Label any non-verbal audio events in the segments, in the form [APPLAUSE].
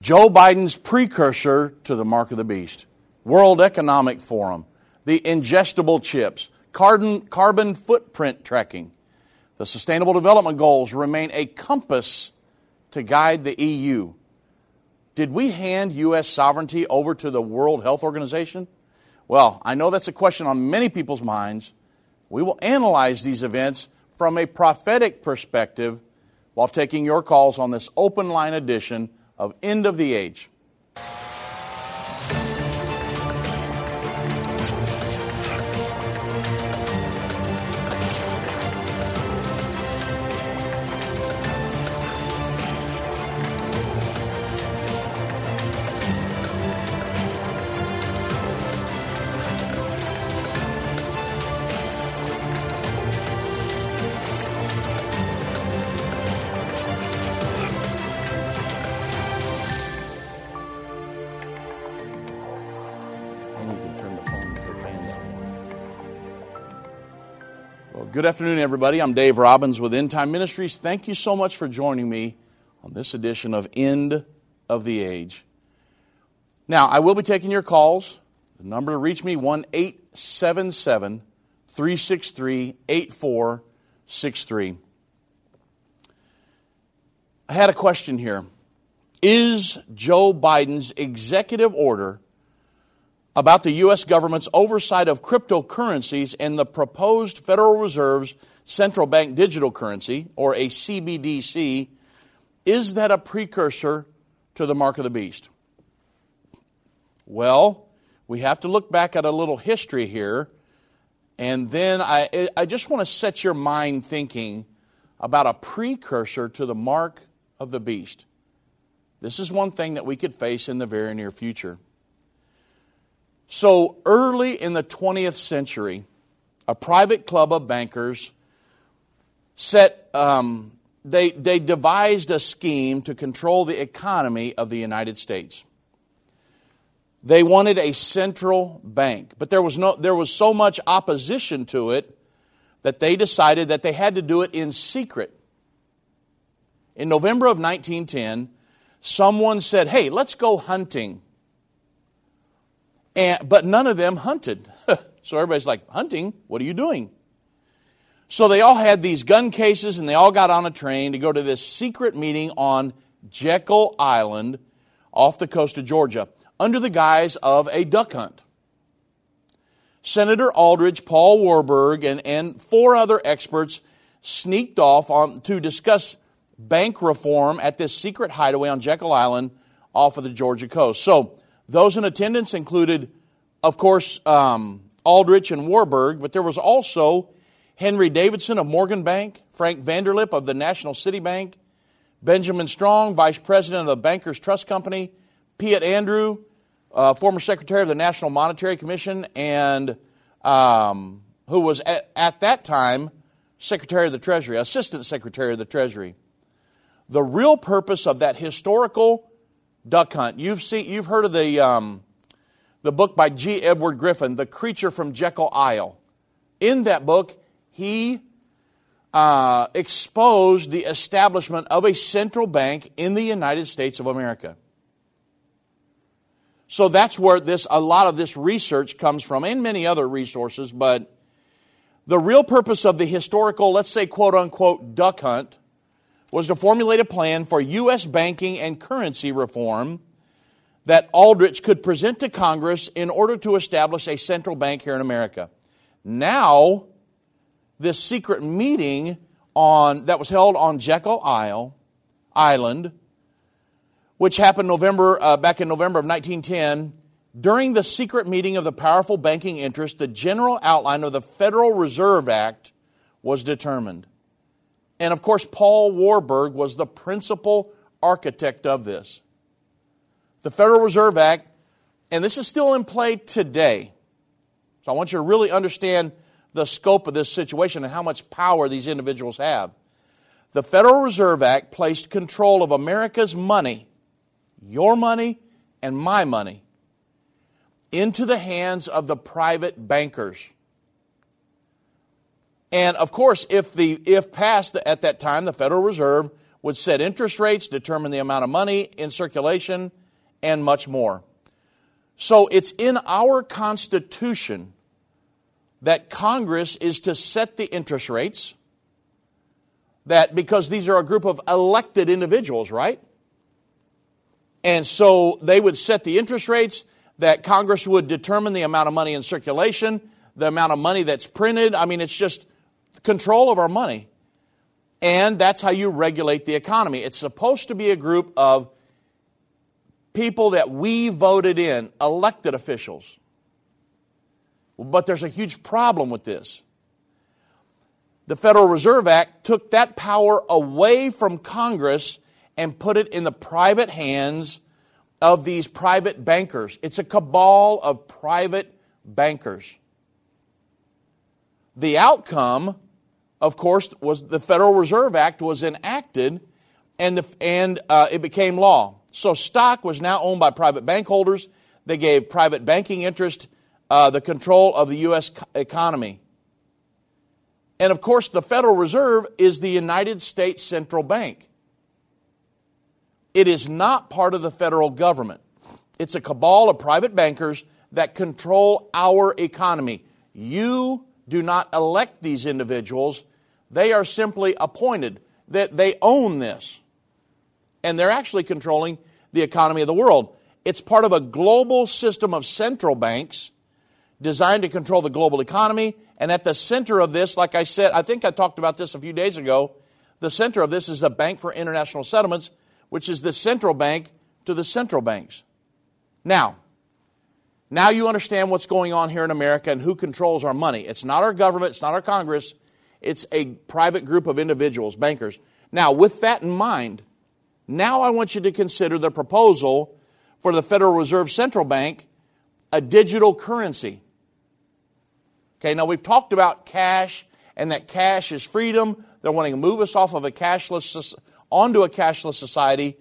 Joe Biden's precursor to the mark of the beast, World Economic Forum, the ingestible chips, carbon, carbon footprint tracking. The Sustainable Development Goals remain a compass to guide the EU. Did we hand U.S. sovereignty over to the World Health Organization? Well, I know that's a question on many people's minds. We will analyze these events from a prophetic perspective while taking your calls on this open line edition of End of the Age. Good afternoon, everybody. I'm Dave Robbins with End Time Ministries. Thank you so much for joining me on this edition of End of the Age. Now, I will be taking your calls. The number to reach me, 1 877 363 8463. I had a question here. Is Joe Biden's executive order about the U.S. government's oversight of cryptocurrencies and the proposed Federal Reserve's central bank digital currency, or a CBDC, is that a precursor to the mark of the beast? Well, we have to look back at a little history here, and then I, I just want to set your mind thinking about a precursor to the mark of the beast. This is one thing that we could face in the very near future. So early in the 20th century, a private club of bankers set, um, they, they devised a scheme to control the economy of the United States. They wanted a central bank, but there was, no, there was so much opposition to it that they decided that they had to do it in secret. In November of 1910, someone said, Hey, let's go hunting. And, but none of them hunted. [LAUGHS] so everybody's like, Hunting? What are you doing? So they all had these gun cases and they all got on a train to go to this secret meeting on Jekyll Island off the coast of Georgia under the guise of a duck hunt. Senator Aldrich, Paul Warburg, and, and four other experts sneaked off on, to discuss bank reform at this secret hideaway on Jekyll Island off of the Georgia coast. So those in attendance included, of course, um, Aldrich and Warburg, but there was also Henry Davidson of Morgan Bank, Frank Vanderlip of the National City Bank, Benjamin Strong, Vice President of the Bankers Trust Company, Piatt Andrew, uh, former Secretary of the National Monetary Commission, and um, who was at, at that time Secretary of the Treasury, Assistant Secretary of the Treasury. The real purpose of that historical duck hunt. You've seen, you've heard of the um, the book by G. Edward Griffin, The Creature from Jekyll Isle. In that book, he uh, exposed the establishment of a central bank in the United States of America. So that's where this a lot of this research comes from, and many other resources. But the real purpose of the historical, let's say, quote unquote, duck hunt was to formulate a plan for U.S. banking and currency reform that Aldrich could present to Congress in order to establish a central bank here in America. Now, this secret meeting on, that was held on Jekyll Isle, Island, which happened November, uh, back in November of 1910, during the secret meeting of the powerful banking interest, the general outline of the Federal Reserve Act was determined. And of course, Paul Warburg was the principal architect of this. The Federal Reserve Act, and this is still in play today. So I want you to really understand the scope of this situation and how much power these individuals have. The Federal Reserve Act placed control of America's money, your money and my money, into the hands of the private bankers. And of course, if the if passed at that time, the Federal Reserve would set interest rates, determine the amount of money in circulation, and much more. So it's in our Constitution that Congress is to set the interest rates, that because these are a group of elected individuals, right? And so they would set the interest rates, that Congress would determine the amount of money in circulation, the amount of money that's printed. I mean, it's just control of our money. And that's how you regulate the economy. It's supposed to be a group of people that we voted in, elected officials. But there's a huge problem with this. The Federal Reserve Act took that power away from Congress and put it in the private hands of these private bankers. It's a cabal of private bankers. The outcome, of course, was the Federal Reserve Act was enacted and, the, and uh, it became law. So stock was now owned by private bank holders. They gave private banking interest uh, the control of the U.S. economy. And of course, the Federal Reserve is the United States Central Bank. It is not part of the federal government. It's a cabal of private bankers that control our economy. You do not elect these individuals, they are simply appointed. That they own this. And they're actually controlling the economy of the world. It's part of a global system of central banks designed to control the global economy. And at the center of this, like I said, I think I talked about this a few days ago, the center of this is the Bank for International Settlements, which is the central bank to the central banks. Now, now you understand what's going on here in America and who controls our money. It's not our government, it's not our Congress, it's a private group of individuals, bankers. Now, with that in mind, now I want you to consider the proposal for the Federal Reserve Central Bank, a digital currency. Okay, now we've talked about cash and that cash is freedom. They're wanting to move us off of a cashless onto a cashless society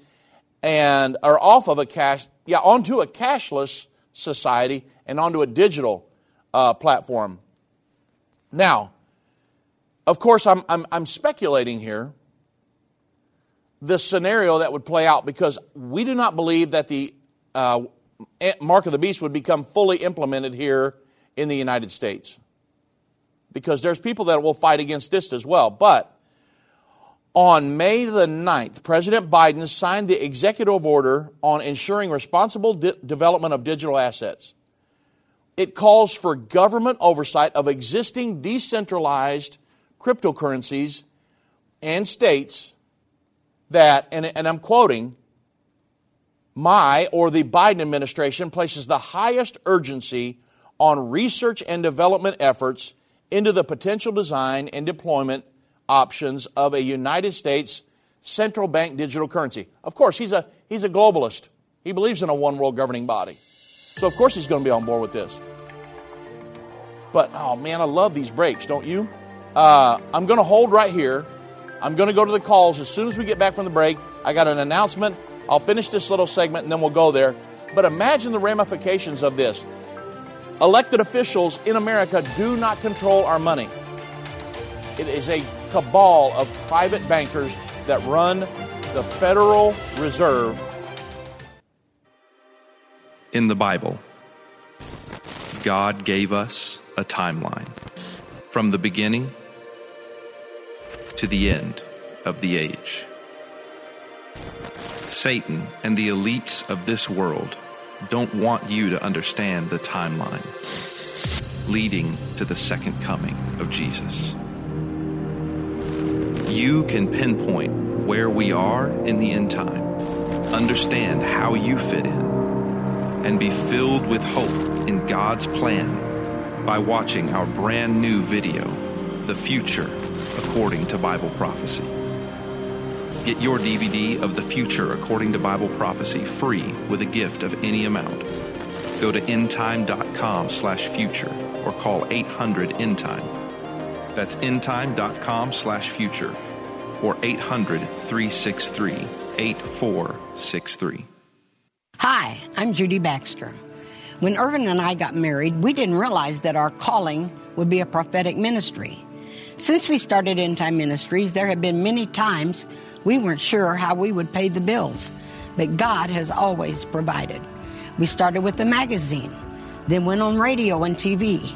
and or off of a cash yeah onto a cashless society and onto a digital uh, platform. Now, of course, I'm, I'm, I'm speculating here the scenario that would play out because we do not believe that the uh, mark of the beast would become fully implemented here in the United States. Because there's people that will fight against this as well. But on May the 9th, President Biden signed the executive order on ensuring responsible de- development of digital assets. It calls for government oversight of existing decentralized cryptocurrencies and states that, and, and I'm quoting, my or the Biden administration places the highest urgency on research and development efforts into the potential design and deployment options of a United States central bank digital currency. Of course, he's a, he's a globalist. He believes in a one world governing body. So, of course, he's going to be on board with this. But, oh man, I love these breaks, don't you? Uh, I'm going to hold right here. I'm going to go to the calls as soon as we get back from the break. I got an announcement. I'll finish this little segment and then we'll go there. But imagine the ramifications of this. Elected officials in America do not control our money. It is a cabal of private bankers that run the Federal Reserve. In the Bible, God gave us a timeline from the beginning to the end of the age. Satan and the elites of this world don't want you to understand the timeline leading to the second coming of Jesus you can pinpoint where we are in the end time, understand how you fit in, and be filled with hope in God's plan by watching our brand new video, The Future According to Bible Prophecy. Get your DVD of The Future According to Bible Prophecy free with a gift of any amount. Go to endtime.com slash future or call 800 endtime. That's endtime.com slash future or 800 363 8463. Hi, I'm Judy Baxter. When Irvin and I got married, we didn't realize that our calling would be a prophetic ministry. Since we started End Time Ministries, there have been many times We weren't sure how we would pay the bills, but God has always provided. We started with the magazine, then went on radio and TV,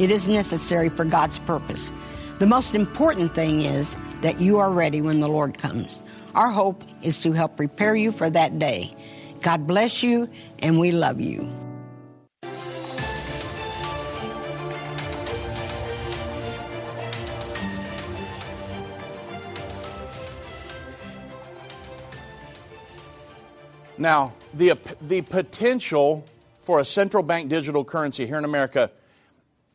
It is necessary for God's purpose. The most important thing is that you are ready when the Lord comes. Our hope is to help prepare you for that day. God bless you, and we love you. Now, the, the potential for a central bank digital currency here in America,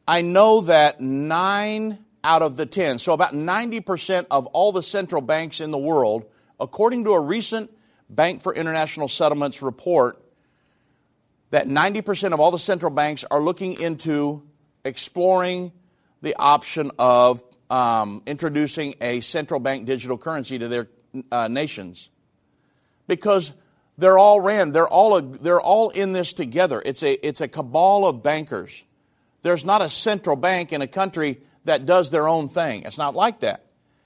I know that nine out of the 10, so about 90% of all the central banks in the world, according to a recent Bank for International Settlements report, that 90% of all the central banks are looking into exploring the option of um, introducing a central bank digital currency to their uh, nations. Because they're all ran, they're all, a, they're all in this together. It's a, it's a cabal of bankers. There's not a central bank in a country that does their own thing. It's not like that.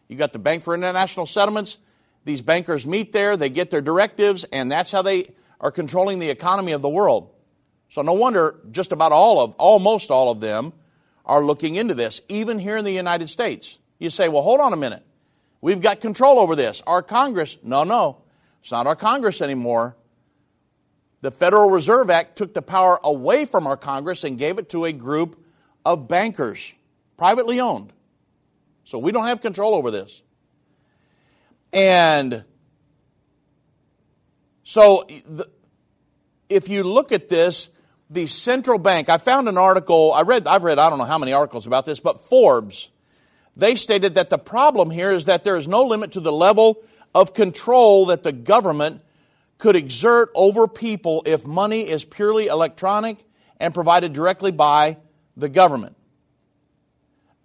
You got the Bank for International Settlements. These bankers meet there, they get their directives, and that's how they are controlling the economy of the world. So no wonder just about all of, almost all of them are looking into this, even here in the United States. You say, well, hold on a minute. We've got control over this. Our Congress, no, no. It's not our Congress anymore. The Federal Reserve Act took the power away from our Congress and gave it to a group of bankers, privately owned. So we don't have control over this. And so the, if you look at this, the central bank, I found an article, I read, I've read I don't know how many articles about this, but Forbes, they stated that the problem here is that there is no limit to the level of control that the government could exert over people if money is purely electronic and provided directly by the government.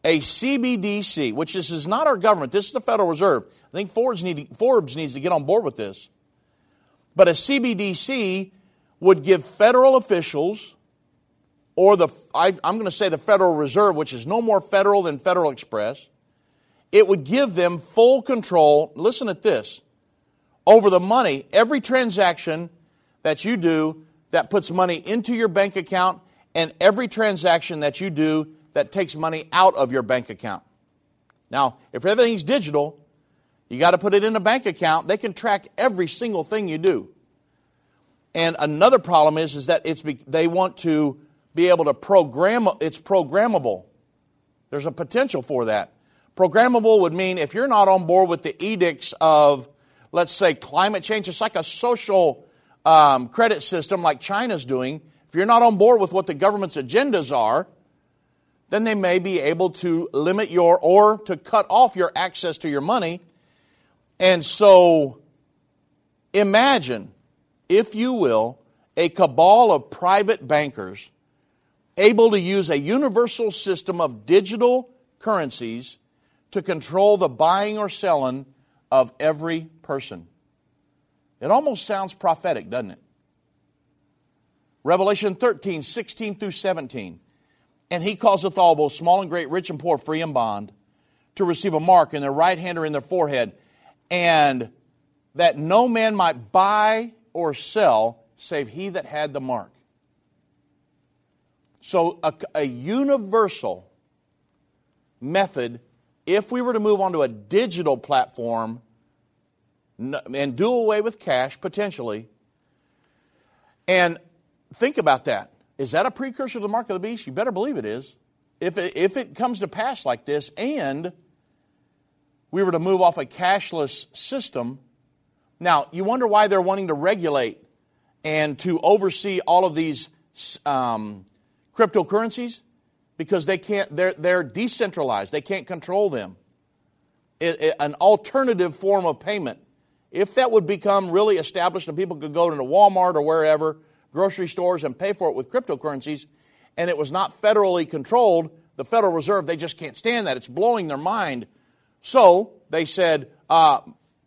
A CBDC, which this is not our government, this is the Federal Reserve. I think Forbes, need, Forbes needs to get on board with this. But a CBDC would give federal officials, or the, I, I'm going to say the Federal Reserve, which is no more federal than Federal Express, it would give them full control, listen at this, over the money, every transaction that you do that puts money into your bank account and every transaction that you do that takes money out of your bank account. Now, if everything's digital, you got to put it in a bank account. They can track every single thing you do. And another problem is, is that it's they want to be able to program. It's programmable. There's a potential for that. Programmable would mean if you're not on board with the edicts of, let's say, climate change, it's like a social um, credit system like China's doing. If you're not on board with what the government's agendas are, then they may be able to limit your or to cut off your access to your money. And so imagine, if you will, a cabal of private bankers able to use a universal system of digital currencies to control the buying or selling of every person. It almost sounds prophetic, doesn't it? Revelation 13, 16 through 17. And he causeth all, both small and great, rich and poor, free and bond, to receive a mark in their right hand or in their forehead, and that no man might buy or sell save he that had the mark. So, a, a universal method if we were to move onto a digital platform and do away with cash potentially, and think about that. Is that a precursor to the mark of the beast? You better believe it is. If it, if it comes to pass like this and we were to move off a cashless system, now you wonder why they're wanting to regulate and to oversee all of these um, cryptocurrencies because they can't, they're, they're decentralized. They can't control them. It, it, an alternative form of payment if that would become really established and people could go to Walmart or wherever, grocery stores, and pay for it with cryptocurrencies, and it was not federally controlled, the Federal Reserve, they just can't stand that. It's blowing their mind. So they said, uh,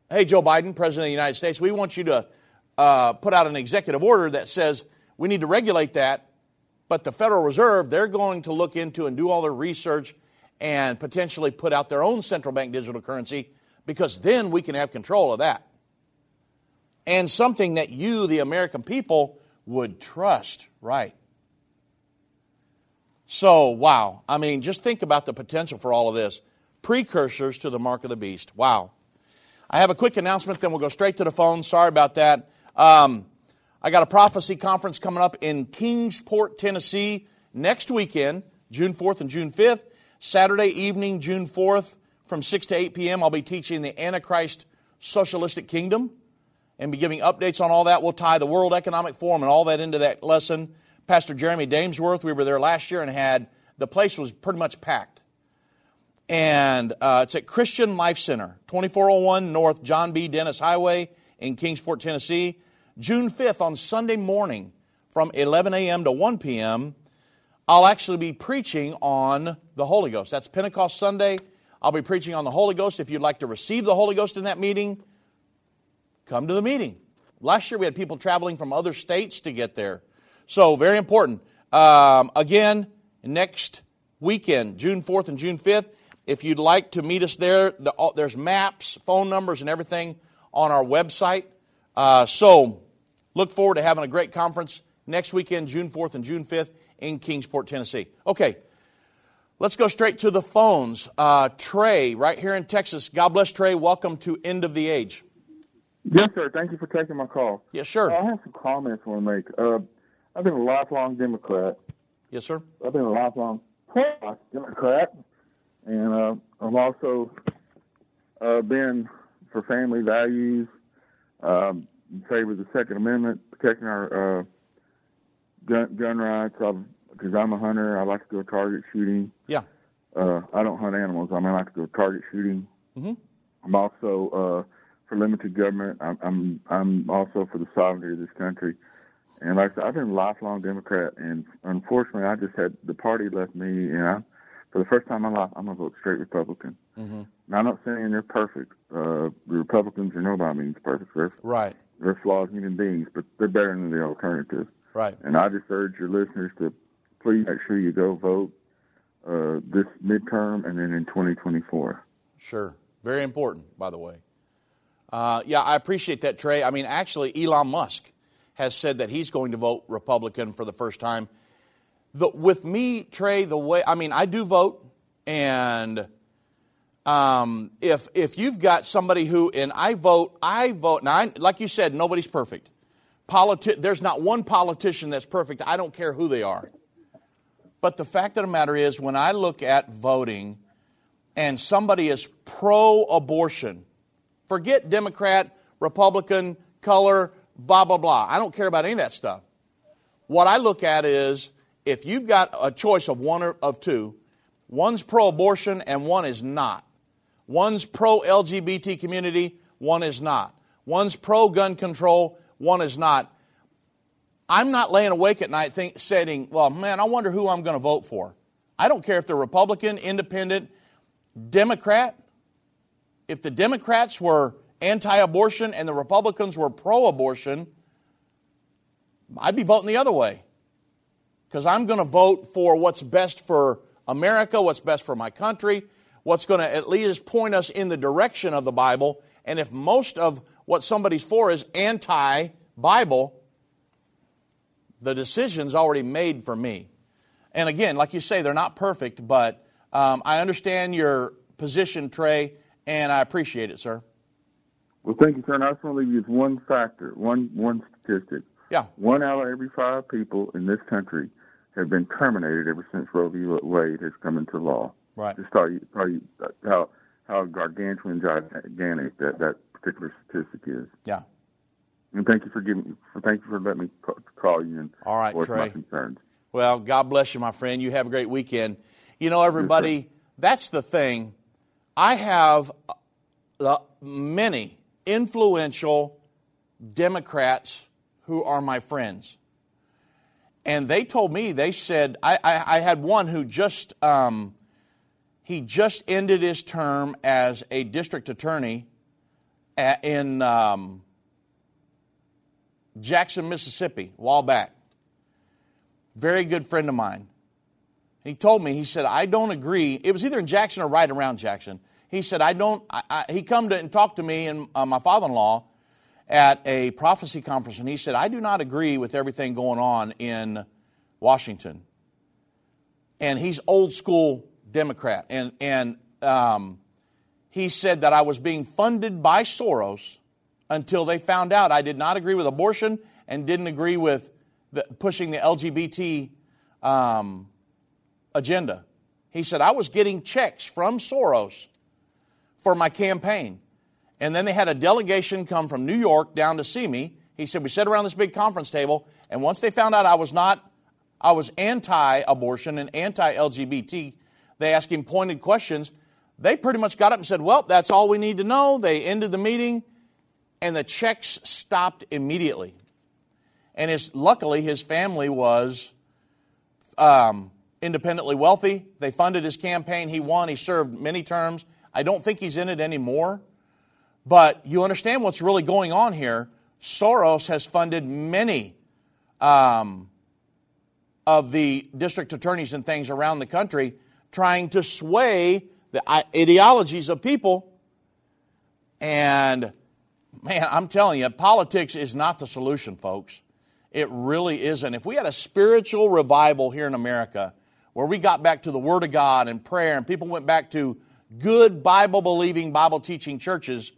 hey, Joe Biden, President of the United States, we want you to uh, put out an executive order that says we need to regulate that, but the Federal Reserve, they're going to look into and do all their research and potentially put out their own central bank digital currency because then we can have control of that and something that you, the American people, would trust, right? So, wow. I mean, just think about the potential for all of this. Precursors to the mark of the beast. Wow. I have a quick announcement, then we'll go straight to the phone. Sorry about that. Um, I got a prophecy conference coming up in Kingsport, Tennessee next weekend, June 4th and June 5th. Saturday evening, June 4th, from 6 to 8 p.m., I'll be teaching the Antichrist Socialistic Kingdom and be giving updates on all that. We'll tie the World Economic Forum and all that into that lesson. Pastor Jeremy Damesworth, we were there last year and had the place was pretty much packed. And uh, it's at Christian Life Center, 2401 North John B. Dennis Highway in Kingsport, Tennessee. June 5th on Sunday morning from 11 a.m. to 1 p.m., I'll actually be preaching on the Holy Ghost. That's Pentecost Sunday. I'll be preaching on the Holy Ghost. If you'd like to receive the Holy Ghost in that meeting, come to the meeting. Last year we had people traveling from other states to get there. So, very important. Um, again, next weekend, June 4th and June 5th, if you'd like to meet us there, the, there's maps, phone numbers, and everything on our website. Uh, so, look forward to having a great conference next weekend, June 4th and June 5th in Kingsport, Tennessee. Okay, let's go straight to the phones. Uh, Trey, right here in Texas. God bless Trey. Welcome to End of the Age. Yes, sir. Thank you for taking my call. Yes, sir. Uh, I have some comments I want to make. Uh, I've been a lifelong Democrat. Yes, sir. I've been a lifelong Democrat, and uh, I've also uh, been for family values, um, in favor of the Second Amendment, protecting our uh, gun, gun rights. Because I'm a hunter, I like to go target shooting. Yeah. Uh, I don't hunt animals. I mean, I like to go target shooting. Mm-hmm. I'm also uh, for limited government. I'm, I'm I'm also for the sovereignty of this country. And like I said, I've been a lifelong Democrat, and unfortunately, I just had the party left me, and I, for the first time in my life, I'm gonna vote straight Republican. Mm-hmm. Now, I'm not saying they're perfect. Uh, the Republicans are no by means perfect. They're, right. They're flawed human beings, but they're better than the alternative. Right. And I just urge your listeners to please make sure you go vote uh, this midterm and then in 2024. Sure. Very important, by the way. Uh, yeah, I appreciate that, Trey. I mean, actually, Elon Musk has said that he's going to vote Republican for the first time. The, with me, Trey, the way I mean, I do vote, and um, if if you've got somebody who and I vote, I vote. Now, I, like you said, nobody's perfect. Politi- there's not one politician that's perfect. I don't care who they are. But the fact of the matter is, when I look at voting, and somebody is pro-abortion Forget Democrat, Republican, color, blah, blah, blah. I don't care about any of that stuff. What I look at is if you've got a choice of one or of two, one's pro abortion and one is not. One's pro LGBT community, one is not. One's pro gun control, one is not. I'm not laying awake at night think, saying, well, man, I wonder who I'm going to vote for. I don't care if they're Republican, Independent, Democrat if the Democrats were anti abortion and the Republicans were pro abortion, I'd be voting the other way. Because I'm going to vote for what's best for America, what's best for my country, what's going to at least point us in the direction of the Bible. And if most of what somebody's for is anti Bible, the decision's already made for me. And again, like you say, they're not perfect, but um, I understand your position, Trey, and I appreciate it, sir. Well, thank you, sir. And I just want to leave you with one factor, one one statistic. Yeah. One out of every five people in this country have been terminated ever since Roe v. Wade has come into law. Right. Just tell you, tell you how how gargantuan gigantic that that particular statistic is. Yeah. And thank you for giving. Thank you for letting me call you and All right, voice Trey. my concerns. Well, God bless you, my friend. You have a great weekend. You know, everybody, yes, that's the thing I have uh, many influential Democrats who are my friends. And they told me, they said, I, I, I had one who just, um, he just ended his term as a district attorney in um, Jackson, Mississippi, a while back. Very good friend of mine. He told me, he said, I don't agree. It was either in Jackson or right around Jackson. He said, I don't, I, I, he come to and talked to me and uh, my father-in-law at a prophecy conference, and he said, I do not agree with everything going on in Washington. And he's old school Democrat. And, and um, he said that I was being funded by Soros until they found out I did not agree with abortion and didn't agree with the, pushing the LGBT um, agenda. He said, I was getting checks from Soros for my campaign. And then they had a delegation come from New York down to see me. He said, We sat around this big conference table, and once they found out I was not, I was anti abortion and anti LGBT, they asked him pointed questions. They pretty much got up and said, Well, that's all we need to know. They ended the meeting, and the checks stopped immediately. And his, luckily, his family was um, independently wealthy. They funded his campaign. He won. He served many terms. I don't think he's in it anymore. But you understand what's really going on here. Soros has funded many um, of the district attorneys and things around the country trying to sway the ideologies of people. And man, I'm telling you, politics is not the solution, folks. It really isn't. If we had a spiritual revival here in America where we got back to the Word of God and prayer and people went back to good Bible believing, Bible teaching churches,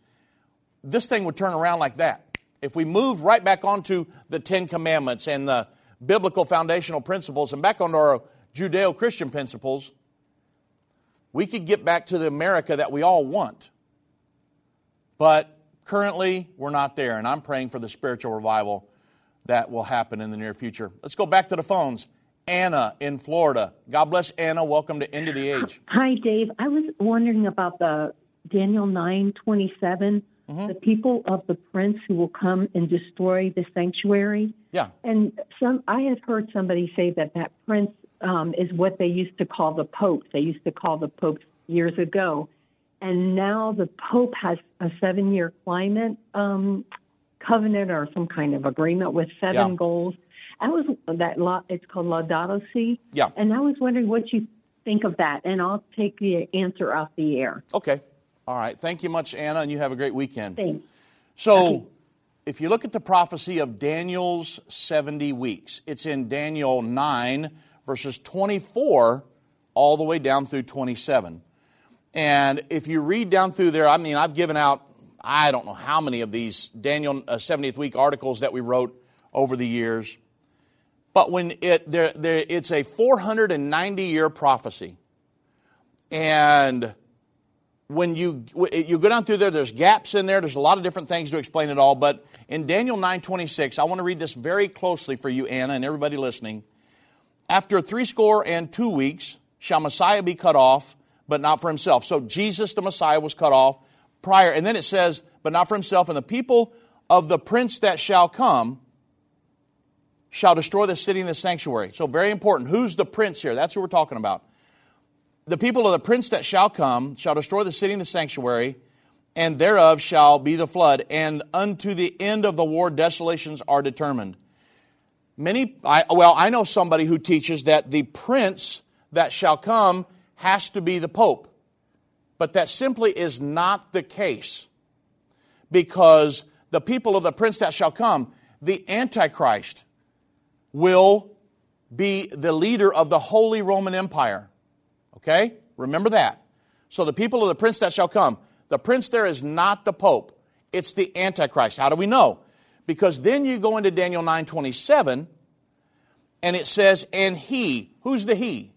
this thing would turn around like that. If we moved right back onto the Ten Commandments and the biblical foundational principles and back onto our Judeo Christian principles, we could get back to the America that we all want. But currently, we're not there, and I'm praying for the spiritual revival that will happen in the near future. Let's go back to the phones. Anna in Florida. God bless Anna. Welcome to End of the Age. Hi, Dave. I was wondering about the Daniel 9 27 mm-hmm. the people of the prince who will come and destroy the sanctuary. Yeah. And some, I had heard somebody say that that prince um, is what they used to call the pope. They used to call the pope years ago. And now the pope has a seven year climate um, covenant or some kind of agreement with seven yeah. goals. I was that it's called Laudato Si. Yeah. And I was wondering what you think of that, and I'll take the answer off the air. Okay. All right. Thank you much, Anna, and you have a great weekend. Thanks. So, okay. if you look at the prophecy of Daniel's 70 weeks, it's in Daniel 9, verses 24 all the way down through 27. And if you read down through there, I mean, I've given out, I don't know how many of these Daniel uh, 70th week articles that we wrote over the years. But when it, there, there, it's a 490 year prophecy. And when you you go down through there, there's gaps in there. There's a lot of different things to explain it all. But in Daniel 9:26, I want to read this very closely for you, Anna, and everybody listening. After three score and two weeks shall Messiah be cut off, but not for himself. So Jesus, the Messiah, was cut off prior, and then it says, but not for himself. And the people of the prince that shall come shall destroy the city and the sanctuary. So very important. Who's the prince here? That's who we're talking about the people of the prince that shall come shall destroy the city and the sanctuary, and thereof shall be the flood, and unto the end of the war desolations are determined. Many, I, well, I know somebody who teaches that the prince that shall come has to be the pope, but that simply is not the case, because the people of the prince that shall come, the Antichrist, will be the leader of the Holy Roman Empire. Okay? Remember that. So the people of the prince that shall come, the prince there is not the pope. It's the antichrist. How do we know? Because then you go into Daniel 9:27 and it says and he, who's the he?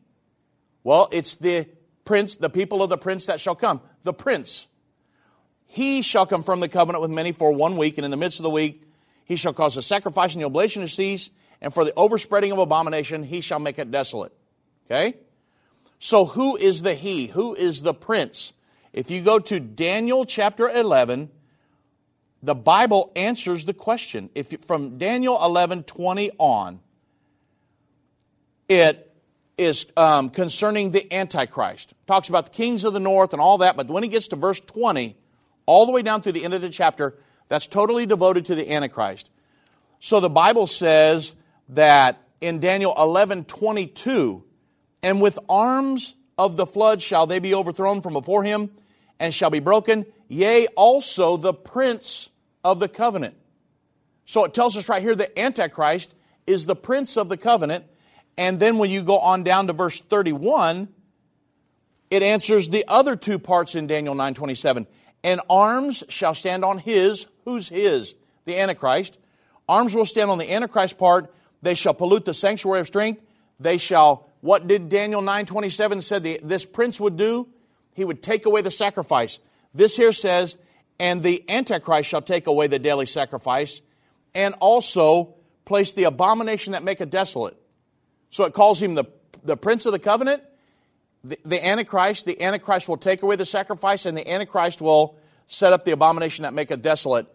Well, it's the prince, the people of the prince that shall come, the prince. He shall confirm the covenant with many for one week, and in the midst of the week he shall cause the sacrifice and the oblation to cease, and for the overspreading of abomination he shall make it desolate. Okay? So, who is the he? Who is the prince? If you go to Daniel chapter 11, the Bible answers the question. If from Daniel 11 20 on, it is um, concerning the Antichrist. Talks about the kings of the north and all that, but when he gets to verse 20, all the way down through the end of the chapter, that's totally devoted to the Antichrist. So the Bible says that in Daniel 11 22, and with arms of the flood shall they be overthrown from before him, and shall be broken, yea, also the prince of the covenant. So it tells us right here that Antichrist is the prince of the covenant. And then when you go on down to verse 31, it answers the other two parts in Daniel 9:27. And arms shall stand on his, who's his? The Antichrist. Arms will stand on the Antichrist part. They shall pollute the sanctuary of strength. They shall, what did Daniel 9:27 said the, this prince would do? He would take away the sacrifice. This here says, and the Antichrist shall take away the daily sacrifice, and also place the abomination that make a desolate. So it calls him the, the prince of the covenant, the, the Antichrist. The Antichrist will take away the sacrifice, and the Antichrist will set up the abomination that make a desolate.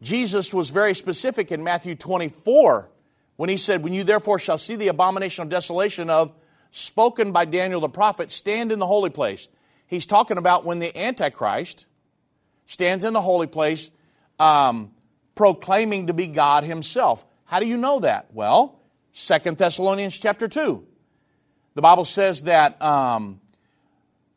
Jesus was very specific in Matthew 24 when he said, When you therefore shall see the abomination of desolation of spoken by Daniel the prophet, stand in the holy place. He's talking about when the Antichrist stands in the holy place um, proclaiming to be God himself. How do you know that? Well, Second Thessalonians chapter 2. The Bible says that um,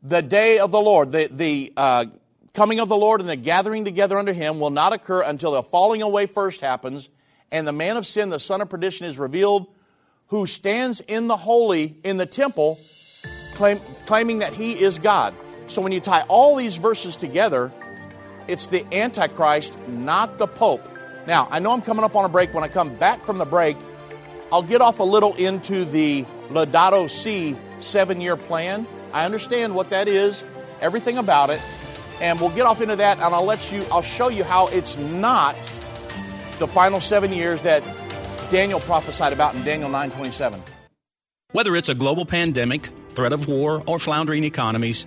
the day of the Lord, the, the uh, coming of the Lord and the gathering together under him will not occur until the falling away first happens and the man of sin, the son of perdition, is revealed, who stands in the holy, in the temple, claim, claiming that he is God. So when you tie all these verses together, it's the Antichrist, not the Pope. Now, I know I'm coming up on a break. When I come back from the break, I'll get off a little into the Laudato Si seven year plan. I understand what that is, everything about it, and we'll get off into that and I'll let you, I'll show you how it's not the final seven years that Daniel prophesied about in Daniel 9:27. Whether it's a global pandemic, threat of war, or floundering economies,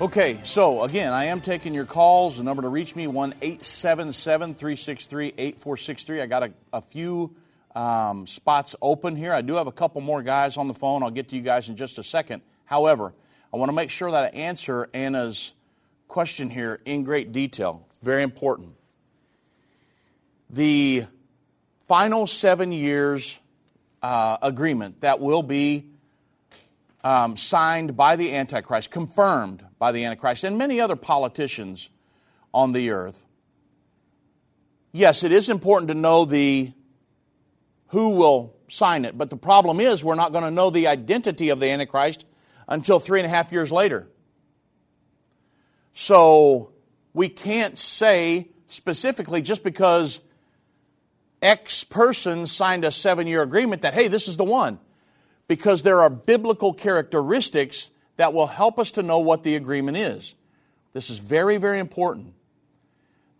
Okay, so again, I am taking your calls. The number to reach me, 1 877 363 8463. I got a, a few um, spots open here. I do have a couple more guys on the phone. I'll get to you guys in just a second. However, I want to make sure that I answer Anna's question here in great detail. It's very important. The final seven years uh, agreement that will be um, signed by the Antichrist, confirmed by the Antichrist, and many other politicians on the earth. Yes, it is important to know the who will sign it, but the problem is we're not going to know the identity of the Antichrist until three and a half years later. So we can't say specifically just because X person signed a seven year agreement that, hey, this is the one. Because there are biblical characteristics that will help us to know what the agreement is. This is very, very important.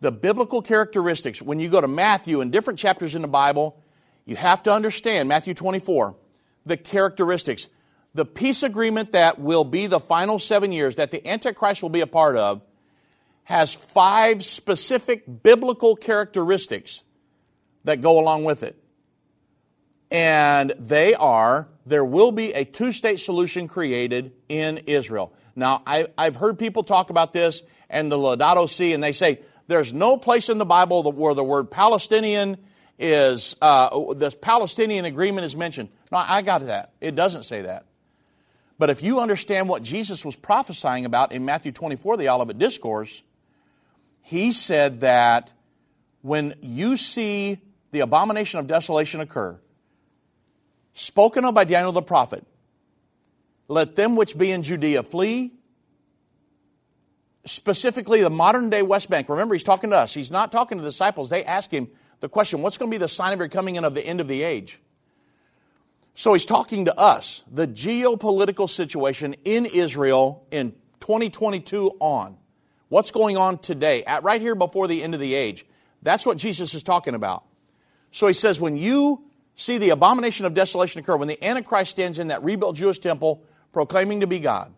The biblical characteristics, when you go to Matthew and different chapters in the Bible, you have to understand, Matthew 24, the characteristics. The peace agreement that will be the final seven years, that the Antichrist will be a part of, has five specific biblical characteristics that go along with it. And they are there will be a two state solution created in Israel. Now, I, have heard people talk about this and the Laudato Si, and they say there's no place in the Bible where the word Palestinian is, uh, the Palestinian agreement is mentioned. No, I got that. It doesn't say that. But if you understand what Jesus was prophesying about in Matthew 24, the Olivet Discourse, he said that when you see the abomination of desolation occur, spoken of by Daniel the prophet, let them which be in Judea flee. Specifically, the modern day West Bank. Remember, he's talking to us. He's not talking to the disciples. They ask him the question, What's going to be the sign of your coming in of the end of the age? So he's talking to us. The geopolitical situation in Israel in 2022 on. What's going on today, at right here before the end of the age? That's what Jesus is talking about. So he says, when you see the abomination of desolation occur, when the Antichrist stands in that rebuilt Jewish temple proclaiming to be God,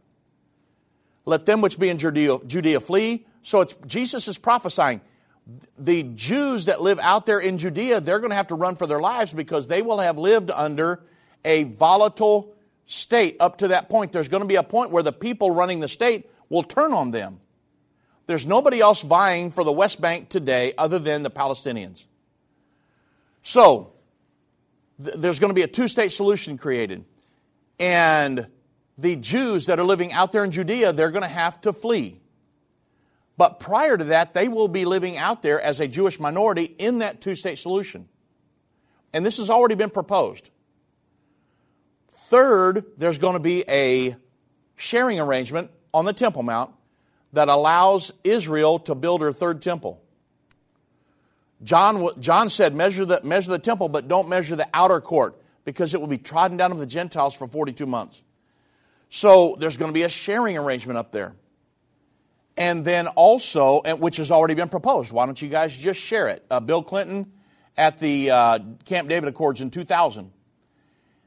let them which be in Judea, Judea flee. So it's, Jesus is prophesying. The Jews that live out there in Judea, they're going to have to run for their lives because they will have lived under a volatile state up to that point. There's going to be a point where the people running the state will turn on them. There's nobody else vying for the West Bank today other than the Palestinians. So, th- there's going to be a two state solution created. And the Jews that are living out there in Judea, they're going to have to flee. But prior to that, they will be living out there as a Jewish minority in that two state solution. And this has already been proposed. Third, there's going to be a sharing arrangement on the Temple Mount that allows Israel to build her third temple. John, John said, measure the, measure the temple, but don't measure the outer court, because it will be trodden down of the Gentiles for 42 months. So there's going to be a sharing arrangement up there. And then also, which has already been proposed, why don't you guys just share it? Uh, Bill Clinton at the uh, Camp David Accords in 2000.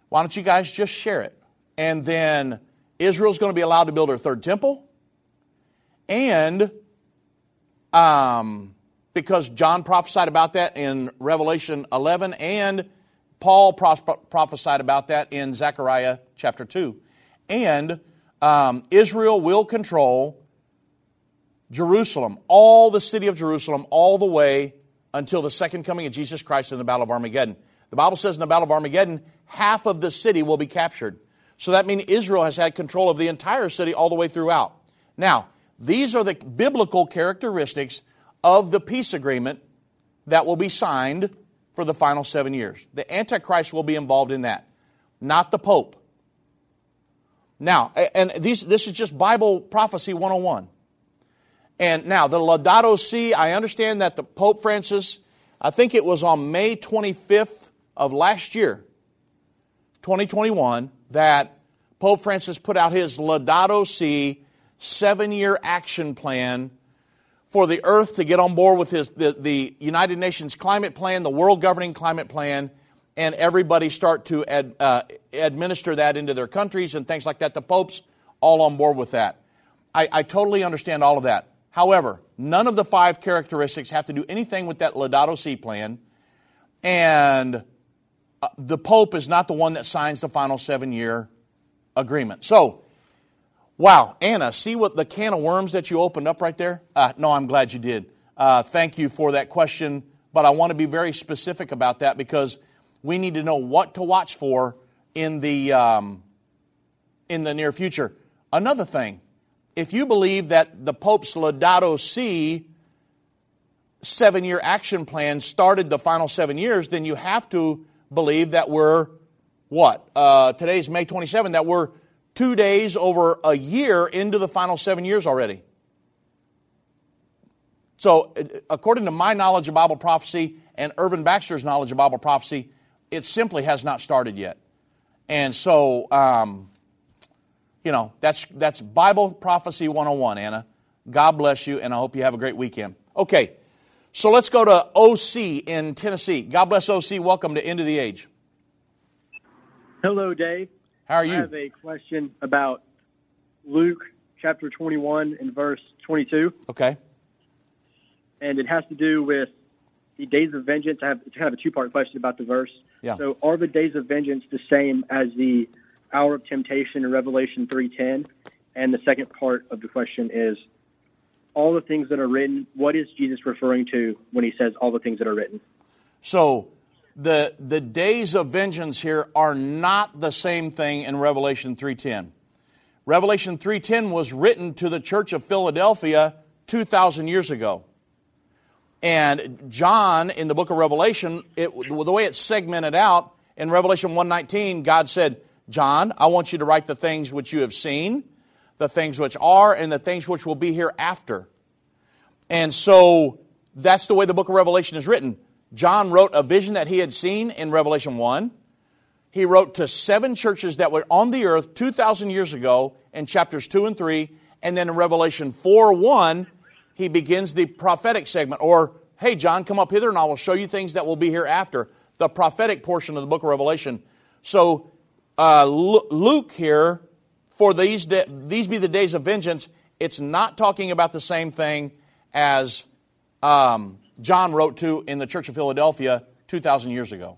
Why don't you guys just share it? And then Israel's going to be allowed to build her third temple. And um, because John prophesied about that in Revelation 11, and Paul prophesied about that in Zechariah chapter 2. And um, Israel will control Jerusalem, all the city of Jerusalem, all the way until the second coming of Jesus Christ in the Battle of Armageddon. The Bible says in the Battle of Armageddon, half of the city will be captured. So that means Israel has had control of the entire city all the way throughout. Now, these are the biblical characteristics of the peace agreement that will be signed for the final seven years. The Antichrist will be involved in that, not the Pope. Now, and these, this is just Bible prophecy 101. And now, the Laudato Si, I understand that the Pope Francis, I think it was on May 25th of last year, 2021, that Pope Francis put out his Laudato Si seven year action plan for the earth to get on board with his, the, the United Nations climate plan, the world governing climate plan, and everybody start to ad, uh, administer that into their countries and things like that. The Pope's all on board with that. I, I totally understand all of that. However, none of the five characteristics have to do anything with that Laudato Si plan, and uh, the Pope is not the one that signs the final seven year agreement. So, Wow, Anna, see what the can of worms that you opened up right there? Uh, no, I'm glad you did. Uh, thank you for that question, but I want to be very specific about that because we need to know what to watch for in the um, in the near future. Another thing, if you believe that the Pope's Laudato Si seven year action plan started the final seven years, then you have to believe that we're what? Uh, today's May 27, that we're two days over a year into the final seven years already. So, according to my knowledge of Bible prophecy and Irvin Baxter's knowledge of Bible prophecy, it simply has not started yet. And so, um, you know, that's, that's Bible prophecy 101, Anna. God bless you, and I hope you have a great weekend. Okay, so let's go to OC in Tennessee. God bless OC. Welcome to End of the Age. Hello, Dave. How are you? I have a question about Luke chapter 21 and verse 22. Okay. And it has to do with the days of vengeance. I have it's kind of a two part question about the verse. Yeah. So are the days of vengeance the same as the hour of temptation in Revelation 3:10? And the second part of the question is all the things that are written, what is Jesus referring to when he says all the things that are written? So the the days of vengeance here are not the same thing in Revelation 3:10. Revelation 3:10 was written to the church of Philadelphia 2000 years ago. And John in the book of Revelation, it, the way it's segmented out in Revelation 1:19, God said, "John, I want you to write the things which you have seen, the things which are and the things which will be hereafter." And so that's the way the book of Revelation is written. John wrote a vision that he had seen in Revelation 1. He wrote to seven churches that were on the earth 2,000 years ago in chapters 2 and 3. And then in Revelation 4 1, he begins the prophetic segment. Or, hey, John, come up hither and I will show you things that will be here after, The prophetic portion of the book of Revelation. So, uh, Luke here, for these, de- these be the days of vengeance, it's not talking about the same thing as um, John wrote to in the Church of Philadelphia 2,000 years ago.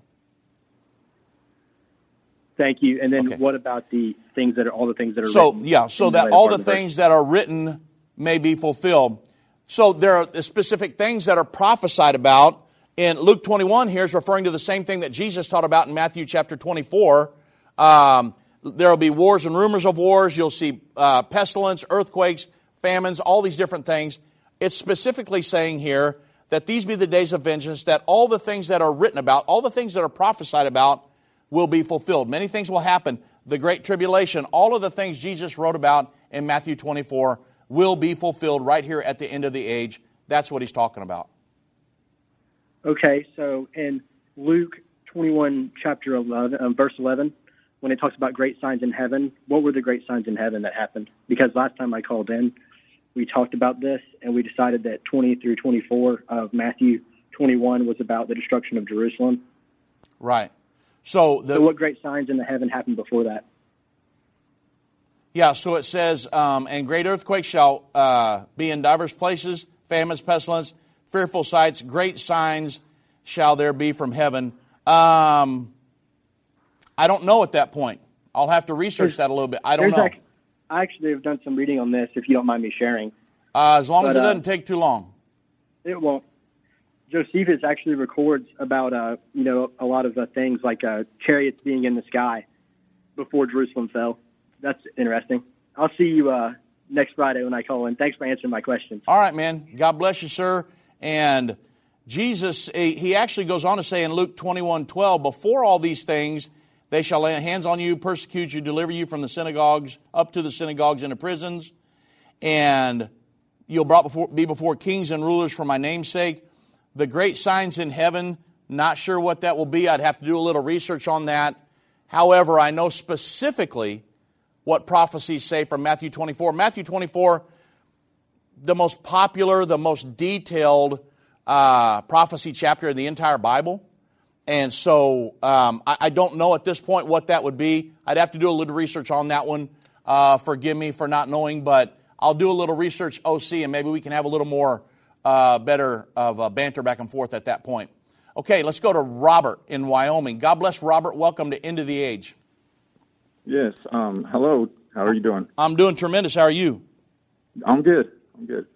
Thank you. And then okay. what about the things that are all the things that are so, written? Yeah, so that all the things that are written may be fulfilled. So there are specific things that are prophesied about. In Luke 21 here is referring to the same thing that Jesus taught about in Matthew chapter 24. Um, there will be wars and rumors of wars. You'll see uh, pestilence, earthquakes, famines, all these different things. It's specifically saying here that these be the days of vengeance, that all the things that are written about, all the things that are prophesied about, will be fulfilled. Many things will happen. The Great Tribulation, all of the things Jesus wrote about in Matthew 24 will be fulfilled right here at the end of the age. That's what he's talking about. Okay, so in Luke 21, chapter 11, um, verse 11, when it talks about great signs in heaven, what were the great signs in heaven that happened? Because last time I called in, we talked about this, and we decided that 20 through 24 of Matthew 21 was about the destruction of Jerusalem. Right. So, the, so what great signs in the heaven happened before that? Yeah, so it says, um, and great earthquakes shall uh, be in divers places, famines, pestilence, fearful sights, great signs shall there be from heaven. Um, I don't know at that point. I'll have to research there's, that a little bit. I don't know. I actually have done some reading on this, if you don't mind me sharing. Uh, as long but, as it doesn't uh, take too long. It won't. Josephus actually records about, uh, you know, a lot of uh, things like uh, chariots being in the sky before Jerusalem fell. That's interesting. I'll see you uh, next Friday when I call in. Thanks for answering my questions. All right, man. God bless you, sir. And Jesus, he actually goes on to say in Luke 21 12, before all these things, they shall lay hands on you, persecute you, deliver you from the synagogues, up to the synagogues and the prisons, and you'll before, be before kings and rulers for my name's sake. The great signs in heaven, not sure what that will be. I'd have to do a little research on that. However, I know specifically what prophecies say from Matthew 24. Matthew 24, the most popular, the most detailed uh, prophecy chapter in the entire Bible. And so um, I, I, don't know at this point what that would be. I'd have to do a little research on that one. Uh, forgive me for not knowing, but I'll do a little research OC and maybe we can have a little more uh, better of uh, banter back and forth at that point. Okay, let's go to Robert in Wyoming. God bless Robert. Welcome to End of the Age. Yes. Um, hello. How are you doing? I'm doing tremendous. How are you? I'm good. I'm good.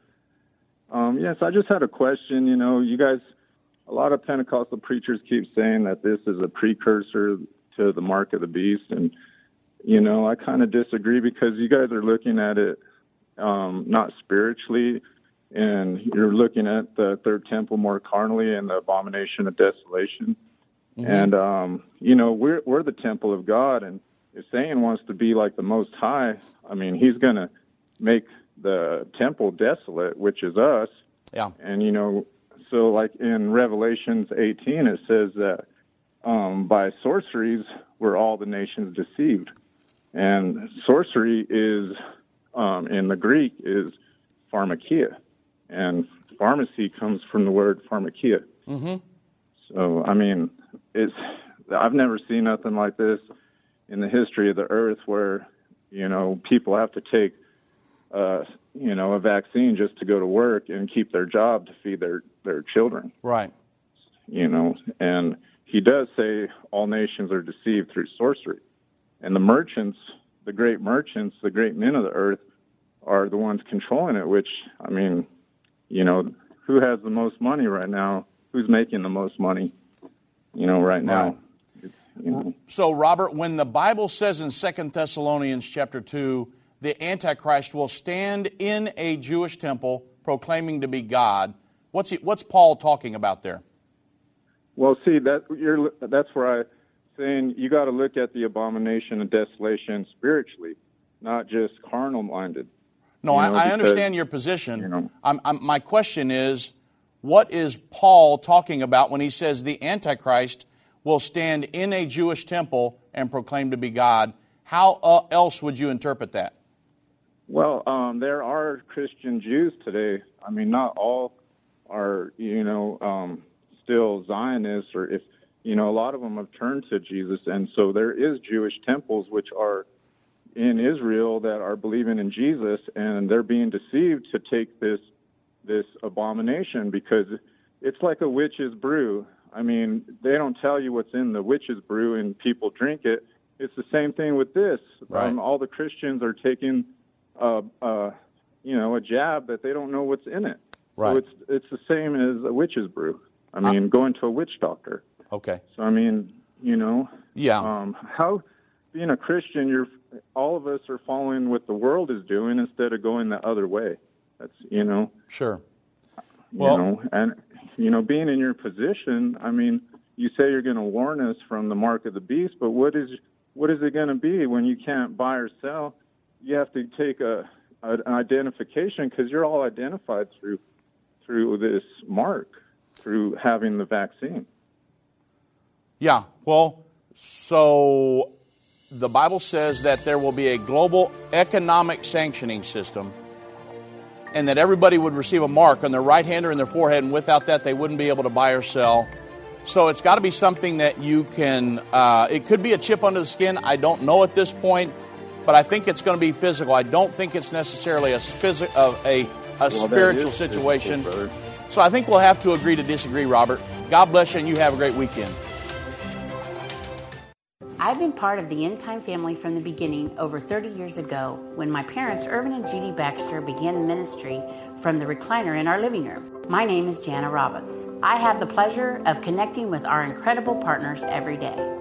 Um, yes, I just had a question. You know, you guys a lot of Pentecostal preachers keep saying that this is a precursor to the mark of the beast, and you know I kind of disagree because you guys are looking at it um, not spiritually, and you're looking at the third temple more carnally and the abomination of desolation. Mm-hmm. And um, you know we're we're the temple of God, and if Satan wants to be like the Most High, I mean he's going to make the temple desolate, which is us, Yeah. And you know, so like in Revelations 18, it says that um, by sorceries were all the nations deceived, and sorcery is um, in the Greek is pharmakia, and pharmacy comes from the word pharmakia. Mm-hmm. So I mean, it's I've never seen nothing like this in the history of the earth where you know people have to take uh, you know a vaccine just to go to work and keep their job to feed their their children. Right. You know, and he does say all nations are deceived through sorcery, and the merchants, the great merchants, the great men of the earth, are the ones controlling it. Which I mean, you know, who has the most money right now? Who's making the most money? You know, right now. Right. You know, So, Robert, when the Bible says in Second Thessalonians chapter 2, the Antichrist will stand in a Jewish temple proclaiming to be God, what's, he, what's Paul talking about there? Well, see that you're that's where I saying you got to look at the abomination and desolation spiritually, not just carnal minded. No, You I, I because, understand your position. you know- I'm, I'm, my question is, what is Paul talking about when he says the Antichrist will stand in a Jewish temple and proclaim to be God? How uh, else would you interpret that? Well, um, there are Christian Jews today. I mean, not all are, you know, um, still Zionists, or if you know, a lot of them have turned to Jesus, and so there is Jewish temples which are in Israel that are believing in Jesus, and they're being deceived to take this this abomination because it's like a witch's brew. I mean, they don't tell you what's in the witch's brew, and people drink it. It's the same thing with this. Right. Um, all the Christians are taking, uh, uh, you know, a jab that they don't know what's in it. Right. So it's it's the same as a witch's brew. I mean, going to a witch doctor. Okay. So I mean, you know, Yeah. um, how being a Christian, you're all of us are following what the world is doing instead of going the other way. That's you know, Sure. you Well- know, and you know, being in your position. I mean, you say you're going to warn us from the mark of the beast, but what is what is it going to be when you can't buy or sell? You have to take a, an identification because you're all identified through through this mark, through having the vaccine. Yeah. Well, so the Bible says that there will be a global economic sanctioning system and that everybody would receive a mark on their right hand or in their forehead, and without that, they wouldn't be able to buy or sell. So it's got to be something that you can, uh, it could be a chip under the skin. I don't know at this point, but I think it's going to be physical. I don't think it's necessarily a, sphysi- uh, a, a that spiritual is physical, situation. So I think we'll have to agree to disagree, Robert. God bless you, and you have a great weekend. I've been part of the End Time family from the beginning over 30 years ago when my parents, Irvin and Judy Baxter, began the ministry from the recliner in our living room. My name is Jana Robbins. I have the pleasure of connecting with our incredible partners every day.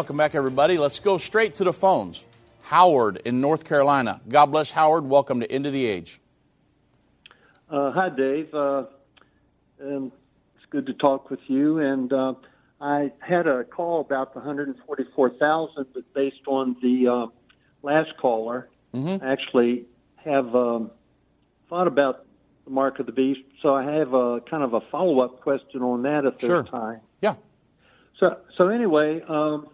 Welcome back, everybody. Let's go straight to the phones. Howard in North Carolina. God bless Howard. Welcome to End of the Age. Uh, hi, Dave. Uh, um, it's good to talk with you. And uh, I had a call about the 144,000, but based on the uh, last caller, Mm-hmm. I actually have um, thought about the mark of the beast. So I have a kind of a follow up question on that if there's time. Yeah. So, so anyway, um,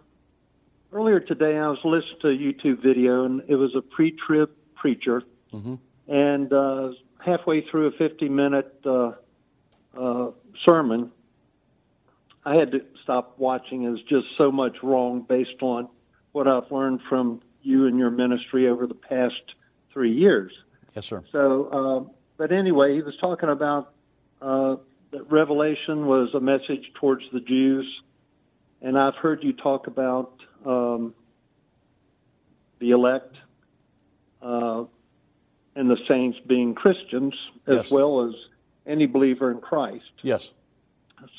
earlier today I was listening to a YouTube video, and it was a pre-trib preacher, Mm-hmm. and uh, halfway through a 50-minute uh, uh, sermon, I had to stop watching. There's just so much wrong based on what I've learned from you and your ministry over the past three years. Yes, sir. So, uh, but anyway, he was talking about uh, that Revelation was a message towards the Jews, and I've heard you talk about um, the elect uh, and the saints being Christians as Yes. well as any believer in Christ. Yes.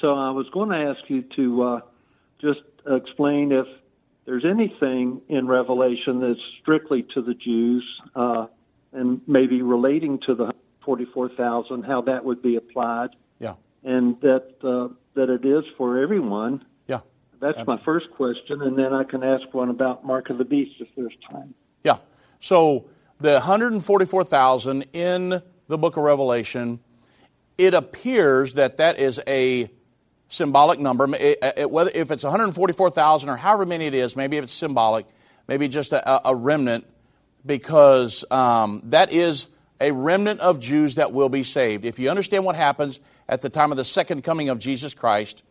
So I was going to ask you to uh, just explain if there's anything in Revelation that's strictly to the Jews uh, and maybe relating to the 44,000, how that would be applied, Yeah. and that uh, that it is for everyone. That's my first question, and then I can ask one about Mark of the Beast if there's time. Yeah. So the 144,000 in the book of Revelation, it appears that that is a symbolic number. It- it- whether if it's 144,000 or however many it is, maybe it's symbolic, maybe just a, a remnant, because um, that is a remnant of Jews that will be saved. If you understand what happens at the time of the second coming of Jesus Christ,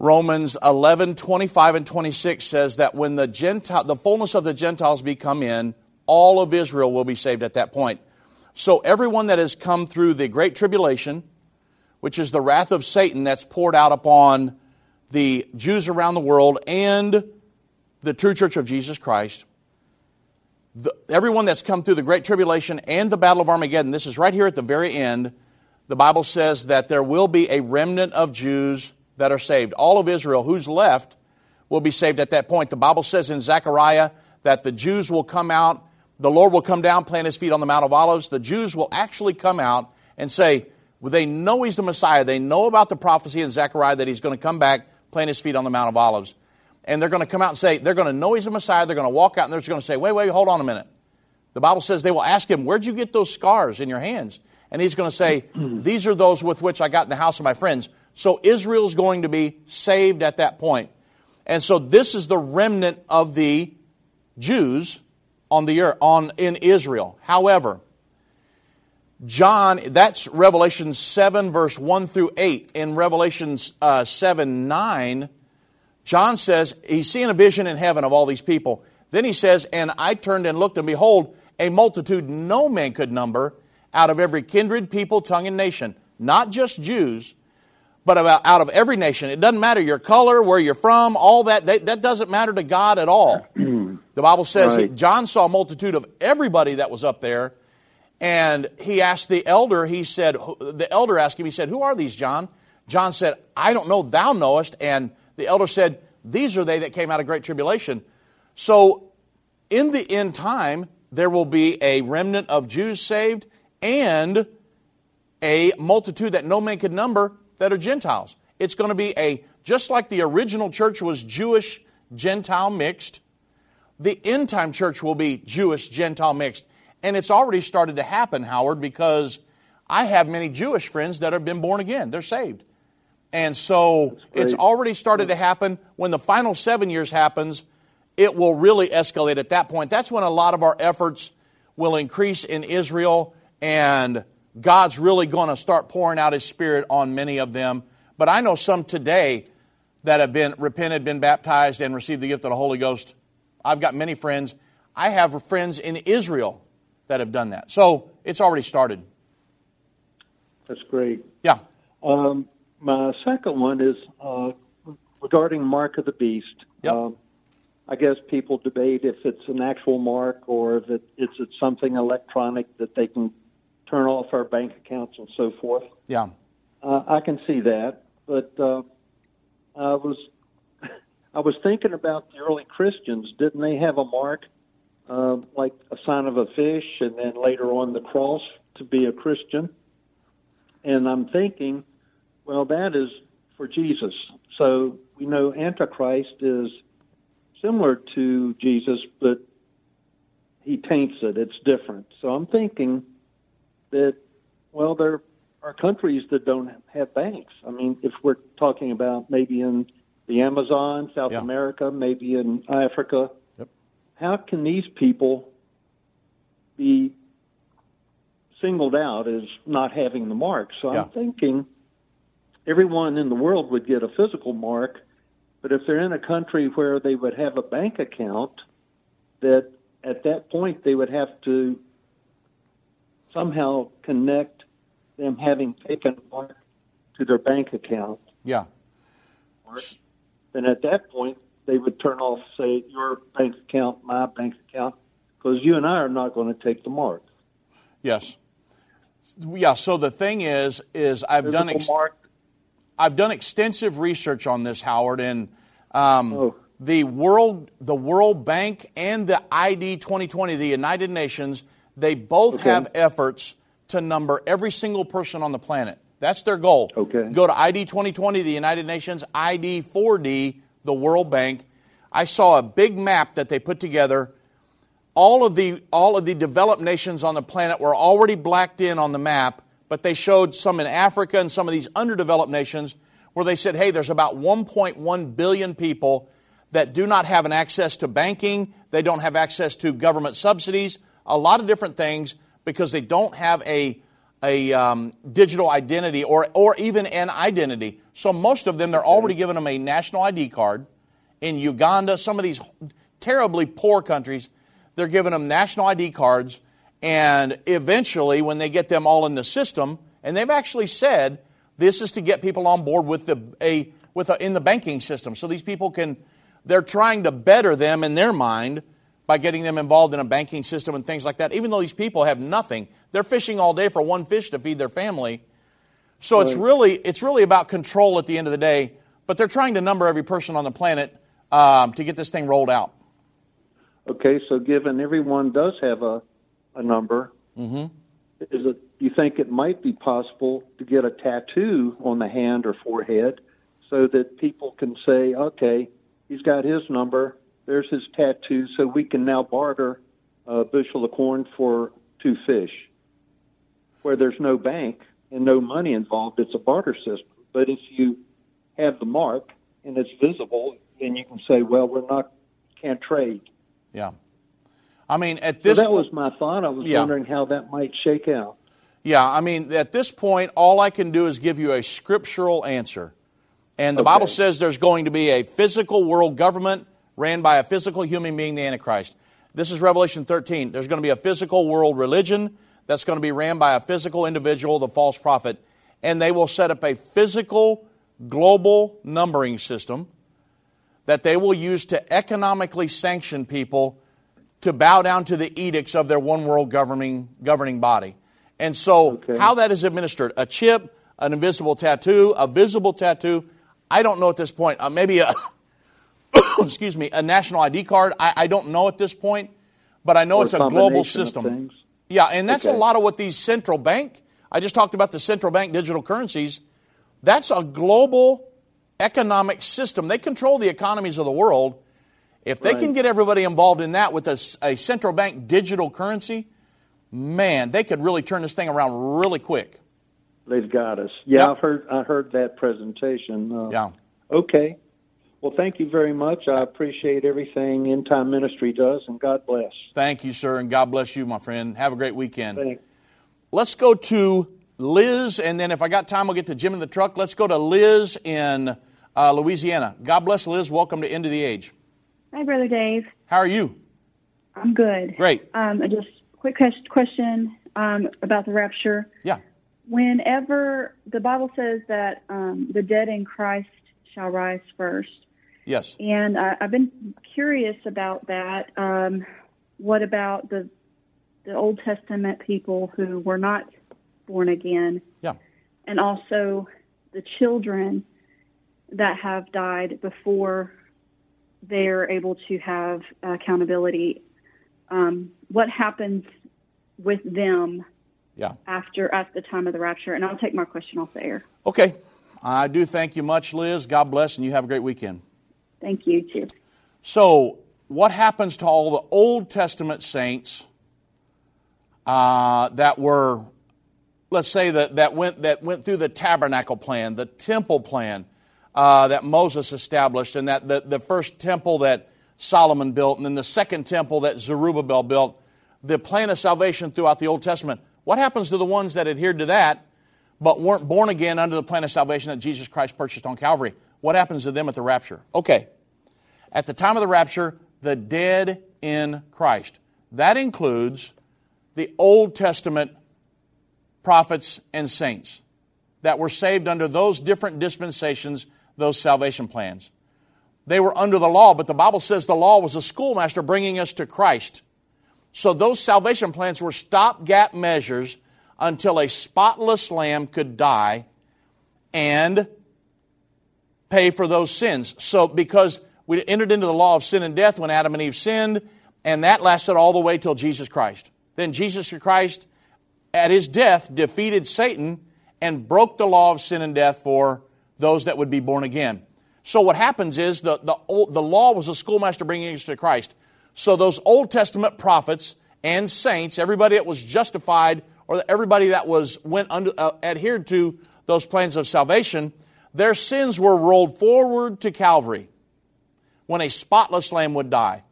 Romans 11, 25 and 26 says that when the Gentile, the fullness of the Gentiles be come in, all of Israel will be saved at that point. So everyone that has come through the great tribulation, which is the wrath of Satan that's poured out upon the Jews around the world and the true church of Jesus Christ, the, everyone that's come through the great tribulation and the battle of Armageddon, this is right here at the very end, the Bible says that there will be a remnant of Jews that are saved. All of Israel who's left will be saved at that point. The Bible says in Zechariah that the Jews will come out, the Lord will come down, plant his feet on the Mount of Olives. The Jews will actually come out and say, well, they know he's the Messiah. They know about the prophecy in Zechariah that he's going to come back, plant his feet on the Mount of Olives. And they're going to come out and say, they're going to know he's the Messiah. They're going to walk out and they're going to say, wait, wait, hold on a minute. The Bible says they will ask him, Where'd you get those scars in your hands? And he's going to say, These are those with which I got in the house of my friends. So Israel's going to be saved at that point. And so this is the remnant of the Jews on the earth, on in Israel. However, John, that's Revelation 7, verse 1 through 8. In Revelation uh, 7, 9, John says he's seeing a vision in heaven of all these people. Then he says, And I turned and looked, and behold, a multitude no man could number out of every kindred, people, tongue, and nation. Not just Jews, but about out of every nation. It doesn't matter your color, where you're from, all that. That, that doesn't matter to God at all. [CLEARS THROAT] the Bible says Right. John saw a multitude of everybody that was up there. And he asked the elder, he said, the elder asked him, he said, Who are these, John? John said, I don't know, thou knowest. And the elder said, These are they that came out of great tribulation. So in the end time, there will be a remnant of Jews saved and a multitude that no man could number that are Gentiles. It's going to be a, just like the original church was Jewish, Gentile mixed, the end time church will be Jewish, Gentile mixed. And it's already started to happen, Howard, because I have many Jewish friends that have been born again. They're saved. And so it's already started to happen. When the final seven years happens, it will really escalate at that point. That's when a lot of our efforts will increase in Israel, and God's really going to start pouring out His Spirit on many of them. But I know some today that have been repented, been baptized, and received the gift of the Holy Ghost. I've got many friends. I have friends in Israel that have done that. So it's already started. That's great. Yeah. Um, my second one is uh, regarding Mark of the Beast. Yep. Um, I guess people debate if it's an actual mark or if it, it's it's something electronic that they can turn off our bank accounts and so forth. Yeah. Uh, I can see that, but uh, I was [LAUGHS] I was thinking about the early Christians. Didn't they have a mark, uh, like a sign of a fish, and then later on the cross to be a Christian? And I'm thinking, well, that is for Jesus. So we know Antichrist is similar to Jesus, but he taints it. It's different. So I'm thinking that, well, there are countries that don't have banks. I mean, if we're talking about maybe in the Amazon, South Yeah. America, maybe in Africa, Yep. how can these people be singled out as not having the mark? So Yeah. I'm thinking everyone in the world would get a physical mark, but if they're in a country where they would have a bank account, that at that point they would have to somehow connect them having taken a mark to their bank account. Yeah. Then at that point they would turn off, say, your bank account, my bank account, because you and I are not going to take the mark. Yes. Yeah. So the thing is, is I've Physical done ex-. I've done extensive research on this, Howard, and um, Oh. the world the World Bank and the ID 2020, the United Nations, they both Okay. have efforts to number every single person on the planet. That's their goal. Okay. Go to ID 2020, the United Nations, ID 4D, the World Bank. I saw a big map that they put together. All of the all of the developed nations on the planet were already blacked in on the map, but they showed some in Africa and some of these underdeveloped nations where they said, "Hey, there's about 1.1 billion people that do not have an access to banking, they don't have access to government subsidies, a lot of different things because they don't have a a um, digital identity or or even an identity. So most of them, they're already giving them a national ID card. In Uganda, some of these terribly poor countries, they're giving them national ID cards, and eventually, when they get them all in the system, and they've actually said this is to get people on board with the a with a, in the banking system, so these people can. They're trying to better them in their mind by getting them involved in a banking system and things like that. Even though these people have nothing, they're fishing all day for one fish to feed their family. So it's really it's really about control at the end of the day. But they're trying to number every person on the planet um, to get this thing rolled out. Okay, so given everyone does have a, a number, Mm-hmm. is it you think it might be possible to get a tattoo on the hand or forehead so that people can say, okay, he's got his number, there's his tattoo, so we can now barter a bushel of corn for two fish. Where there's no bank and no money involved, it's a barter system. But if you have the mark and it's visible, then you can say, well, we're not can't trade. Yeah. I mean, at So this that po- was my thought. I was Yeah. wondering how that might shake out. Yeah, I mean, at this point, all I can do is give you a scriptural answer. And the Okay. Bible says there's going to be a physical world government ran by a physical human being, the Antichrist. This is Revelation 13. There's going to be a physical world religion that's going to be ran by a physical individual, the false prophet. And they will set up a physical global numbering system that they will use to economically sanction people to bow down to the edicts of their one world governing governing body. And so, how that is administered a chip, an invisible tattoo, a visible tattoo I don't know at this point. Uh, maybe a, [LAUGHS] [COUGHS] excuse me, a national ID card. I, I don't know at this point, but I know Or it's a global system. Yeah, and that's a lot of what these central bank. I just talked about the central bank digital currencies. That's a global economic system. They control the economies of the world. If they can get everybody involved in that with a central bank digital currency, man, they could really turn this thing around really quick. They've got us. Yeah, Yep. I heard. I heard that presentation. Uh, Yeah. Okay. Well, thank you very much. I appreciate everything End Time Ministry does, and God bless. Thank you, sir, and God bless you, my friend. Have a great weekend. Thank- Let's go to Liz, and then if I got time, we'll get to Jim in the truck. Let's go to Liz in uh, Louisiana. God bless Liz. Welcome to End of the Age. Hi, Brother Dave. How are you? I'm good. Great. Um, just quick question um, about the rapture. Yeah. Whenever the Bible says that um, the dead in Christ shall rise first, Yes. and I, I've been curious about that. Um, what about the the Old Testament people who were not born again, Yeah. and also the children that have died before they're able to have accountability? Um, what happens with them Yeah. after at the time of the rapture? And I'll take my question off the air. Okay. I do thank you much, Liz. God bless, and you have a great weekend. Thank you too. So, what happens to all the Old Testament saints uh, that were, let's say, that, that, went, that went through the tabernacle plan, the temple plan uh, that Moses established, and that the, the first temple that Solomon built, and then the second temple that Zerubbabel built, the plan of salvation throughout the Old Testament? What happens to the ones that adhered to that, but weren't born again under the plan of salvation that Jesus Christ purchased on Calvary. What happens to them at the rapture? Okay. At the time of the rapture, the dead in Christ. That includes the Old Testament prophets and saints that were saved under those different dispensations, those salvation plans. They were under the law, but the Bible says the law was a schoolmaster bringing us to Christ. So those salvation plans were stopgap measures until a spotless lamb could die and pay for those sins. So because we entered into the law of sin and death when Adam and Eve sinned, and that lasted all the way till Jesus Christ. Then Jesus Christ, at his death, defeated Satan and broke the law of sin and death for those that would be born again. So what happens is the, the, the law was a schoolmaster bringing us to Christ. So those Old Testament prophets and saints, everybody that was justified or everybody that was went under, uh, adhered to those plans of salvation, their sins were rolled forward to Calvary when a spotless lamb would die.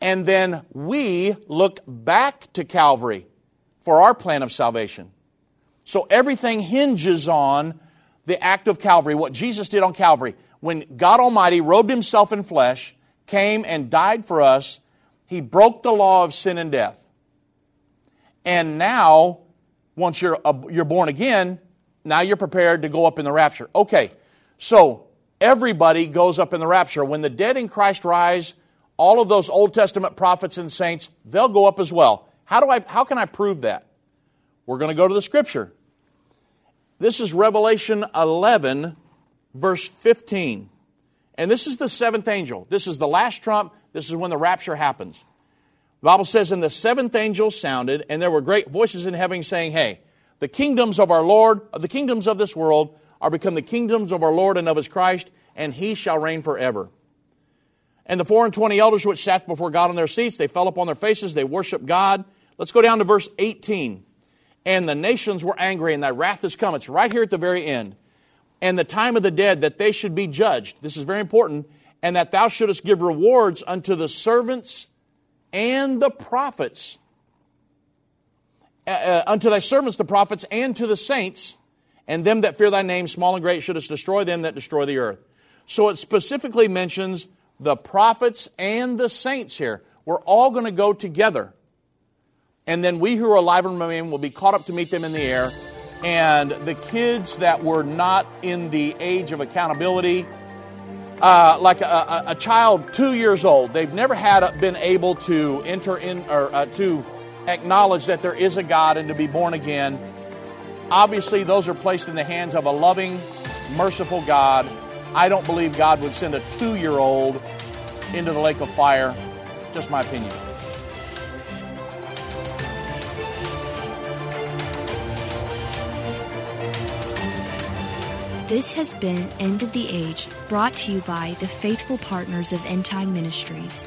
And then we look back to Calvary for our plan of salvation. So everything hinges on the act of Calvary, what Jesus did on Calvary. When God Almighty robed himself in flesh, came and died for us, he broke the law of sin and death. And now, once you're, uh, you're born again, now you're prepared to go up in the rapture. Okay, so everybody goes up in the rapture. When the dead in Christ rise, all of those Old Testament prophets and saints, they'll go up as well. How, do I, how can I prove that? We're going to go to the scripture. This is Revelation 11, verse 15. And this is the seventh angel. This is the last trump. This is when the rapture happens. The Bible says, And the seventh angel sounded, and there were great voices in heaven saying, Hey, the kingdoms of our Lord, the kingdoms of this world, are become the kingdoms of our Lord and of his Christ, and he shall reign forever. And the four and twenty elders which sat before God on their seats, they fell upon their faces, they worshiped God. Let's go down to verse 18 and the nations were angry, and thy wrath is come. It's right here at the very end. And the time of the dead, that they should be judged. This is very important. And that thou shouldest give rewards unto the servants and the prophets. Uh, uh, unto thy servants, the prophets, and to the saints, and them that fear thy name, small and great, shouldest destroy them that destroy the earth. So it specifically mentions the prophets and the saints here. We're all going to go together and then we who are alive and remain will be caught up to meet them in the air. And the kids that were not in the age of accountability, uh, like a, a, child two years old, they've never had been able to enter in or uh, to acknowledge that there is a God and to be born again. Obviously, those are placed in the hands of a loving, merciful God. I don't believe God would send a two year old into the lake of fire. Just my opinion. This has been End of the Age, brought to you by the faithful partners of End Time Ministries.